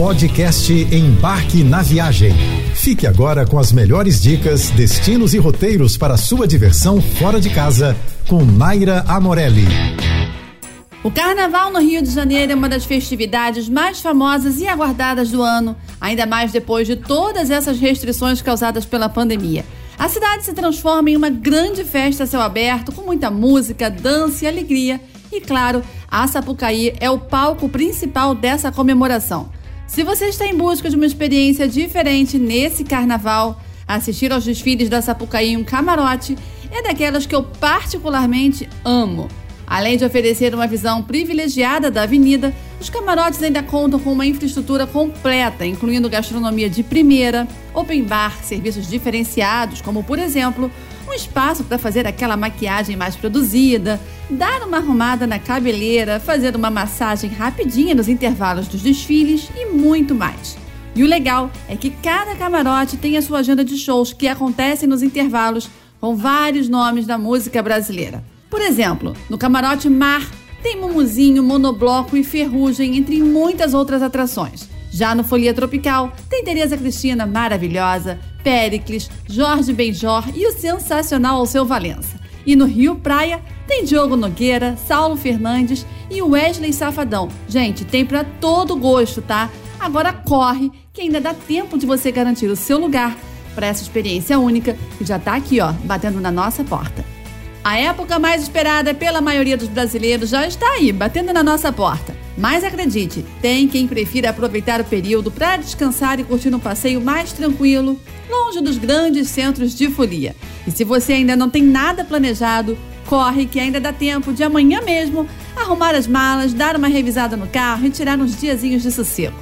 Podcast Embarque na Viagem. Fique agora com as melhores dicas, destinos e roteiros para sua diversão fora de casa com Naira Amorelli. O Carnaval no Rio de Janeiro é uma das festividades mais famosas e aguardadas do ano, ainda mais depois de todas essas restrições causadas pela pandemia. A cidade se transforma em uma grande festa a céu aberto, com muita música, dança e alegria. E claro, a Sapucaí é o palco principal dessa comemoração. Se você está em busca de uma experiência diferente nesse carnaval, assistir aos desfiles da Sapucaí em um camarote é daquelas que eu particularmente amo. Além de oferecer uma visão privilegiada da avenida, os camarotes ainda contam com uma infraestrutura completa, incluindo gastronomia de primeira, open bar, serviços diferenciados, como por exemplo, um espaço para fazer aquela maquiagem mais produzida, dar uma arrumada na cabeleira, fazer uma massagem rapidinha nos intervalos dos desfiles e muito mais. E o legal é que cada camarote tem a sua agenda de shows que acontecem nos intervalos com vários nomes da música brasileira. Por exemplo, no camarote Mar tem Mumuzinho, Monobloco e Ferrugem, entre muitas outras atrações. Já no Folia Tropical, tem Tereza Cristina maravilhosa, Péricles, Jorge Benjor e o sensacional Alceu Valença. E no Rio Praia, tem Diogo Nogueira, Saulo Fernandes e Wesley Safadão. Gente, tem para todo gosto, tá? Agora corre, que ainda dá tempo de você garantir o seu lugar para essa experiência única que já está aqui, ó, batendo na nossa porta. A época mais esperada pela maioria dos brasileiros já está aí, batendo na nossa porta. Mas acredite, tem quem prefira aproveitar o período para descansar e curtir um passeio mais tranquilo, longe dos grandes centros de folia. E se você ainda não tem nada planejado, corre que ainda dá tempo de amanhã mesmo arrumar as malas, dar uma revisada no carro e tirar uns diazinhos de sossego.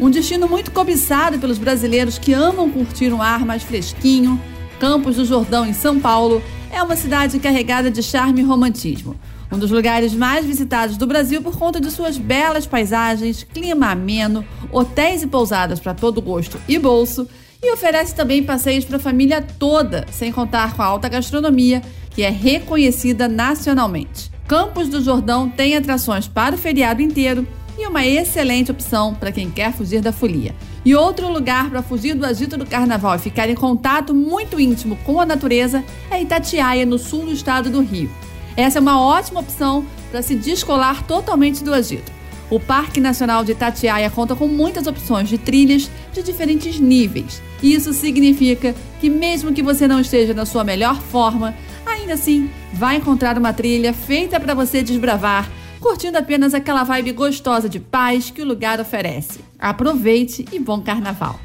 Um destino muito cobiçado pelos brasileiros que amam curtir um ar mais fresquinho, Campos do Jordão, em São Paulo, é uma cidade carregada de charme e romantismo. Um dos lugares mais visitados do Brasil por conta de suas belas paisagens, clima ameno, hotéis e pousadas para todo gosto e bolso, e oferece também passeios para a família toda, sem contar com a alta gastronomia, que é reconhecida nacionalmente. Campos do Jordão tem atrações para o feriado inteiro e uma excelente opção para quem quer fugir da folia. E outro lugar para fugir do agito do carnaval e ficar em contato muito íntimo com a natureza é Itatiaia, no sul do estado do Rio. Essa é uma ótima opção para se descolar totalmente do agito. O Parque Nacional de Itatiaia conta com muitas opções de trilhas de diferentes níveis. Isso significa que, mesmo que você não esteja na sua melhor forma, ainda assim vai encontrar uma trilha feita para você desbravar curtindo apenas aquela vibe gostosa de paz que o lugar oferece. Aproveite e bom carnaval!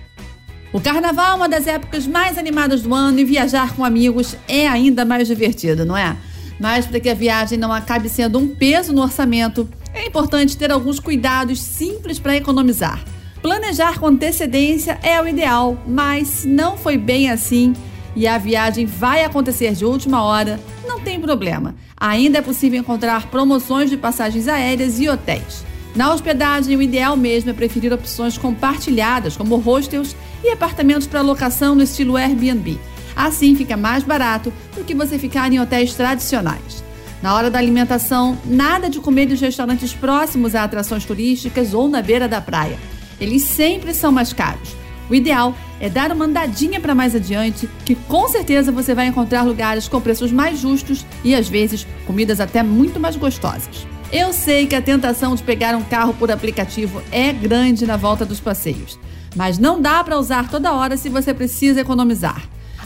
O carnaval é uma das épocas mais animadas do ano e viajar com amigos é ainda mais divertido, não é? Mas para que a viagem não acabe sendo um peso no orçamento, é importante ter alguns cuidados simples para economizar. Planejar com antecedência é o ideal, mas se não foi bem assim e a viagem vai acontecer de última hora, não tem problema. Ainda é possível encontrar promoções de passagens aéreas e hotéis. Na hospedagem, o ideal mesmo é preferir opções compartilhadas, como hostels e apartamentos para locação no estilo Airbnb. Assim fica mais barato do que você ficar em hotéis tradicionais. Na hora da alimentação, nada de comer nos restaurantes próximos a atrações turísticas ou na beira da praia. Eles sempre são mais caros. O ideal é dar uma andadinha para mais adiante, que com certeza você vai encontrar lugares com preços mais justos e às vezes comidas até muito mais gostosas. Eu sei que a tentação de pegar um carro por aplicativo é grande na volta dos passeios, mas não dá para usar toda hora se você precisa economizar.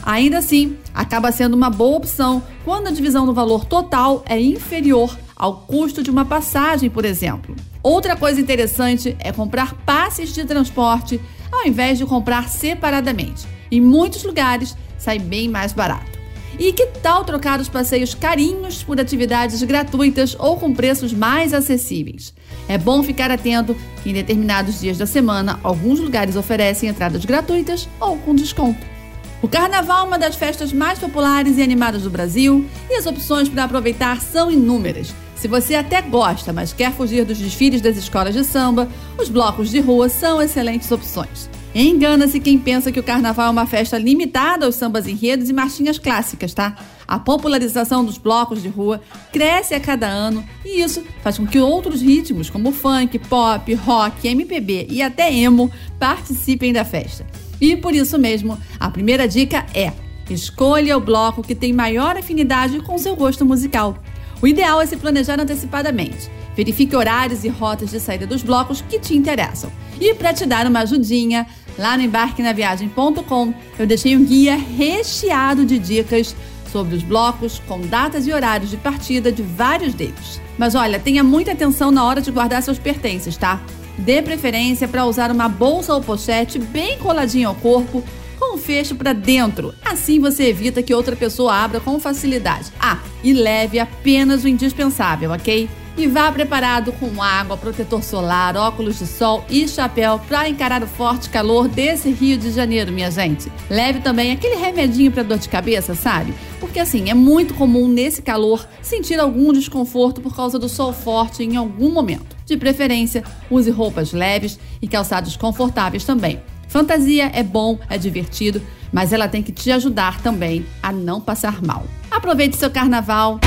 Ainda assim, acaba sendo uma boa opção quando a divisão do valor total é inferior ao custo de uma passagem, por exemplo. Outra coisa interessante é comprar passes de transporte ao invés de comprar separadamente. Em muitos lugares sai bem mais barato. E que tal trocar os passeios carinhos por atividades gratuitas ou com preços mais acessíveis? É bom ficar atento que em determinados dias da semana alguns lugares oferecem entradas gratuitas ou com desconto. O carnaval é uma das festas mais populares e animadas do Brasil e as opções para aproveitar são inúmeras. Se você até gosta, mas quer fugir dos desfiles das escolas de samba, os blocos de rua são excelentes opções. Engana-se quem pensa que o carnaval é uma festa limitada aos sambas enredos e marchinhas clássicas, tá? A popularização dos blocos de rua cresce a cada ano e isso faz com que outros ritmos, como funk, pop, rock, MPB e até emo, participem da festa. E por isso mesmo, a primeira dica é: escolha o bloco que tem maior afinidade com seu gosto musical. O ideal é se planejar antecipadamente. Verifique horários e rotas de saída dos blocos que te interessam. E para te dar uma ajudinha, lá no embarquenaviagem.com eu deixei um guia recheado de dicas sobre os blocos, com datas e horários de partida de vários deles. Mas olha, tenha muita atenção na hora de guardar seus pertences, tá? Dê preferência para usar uma bolsa ou pochete bem coladinha ao corpo, com o fecho para dentro. Assim você evita que outra pessoa abra com facilidade. Ah, e leve apenas o indispensável, ok? E vá preparado com água, protetor solar, óculos de sol e chapéu para encarar o forte calor desse Rio de Janeiro, minha gente. Leve também aquele remedinho para dor de cabeça, sabe? Porque assim, é muito comum nesse calor sentir algum desconforto por causa do sol forte em algum momento. De preferência, use roupas leves e calçados confortáveis também. Fantasia é bom, é divertido, mas ela tem que te ajudar também a não passar mal. Aproveite seu carnaval.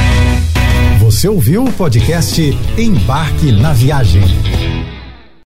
Você ouviu o podcast Embarque na Viagem.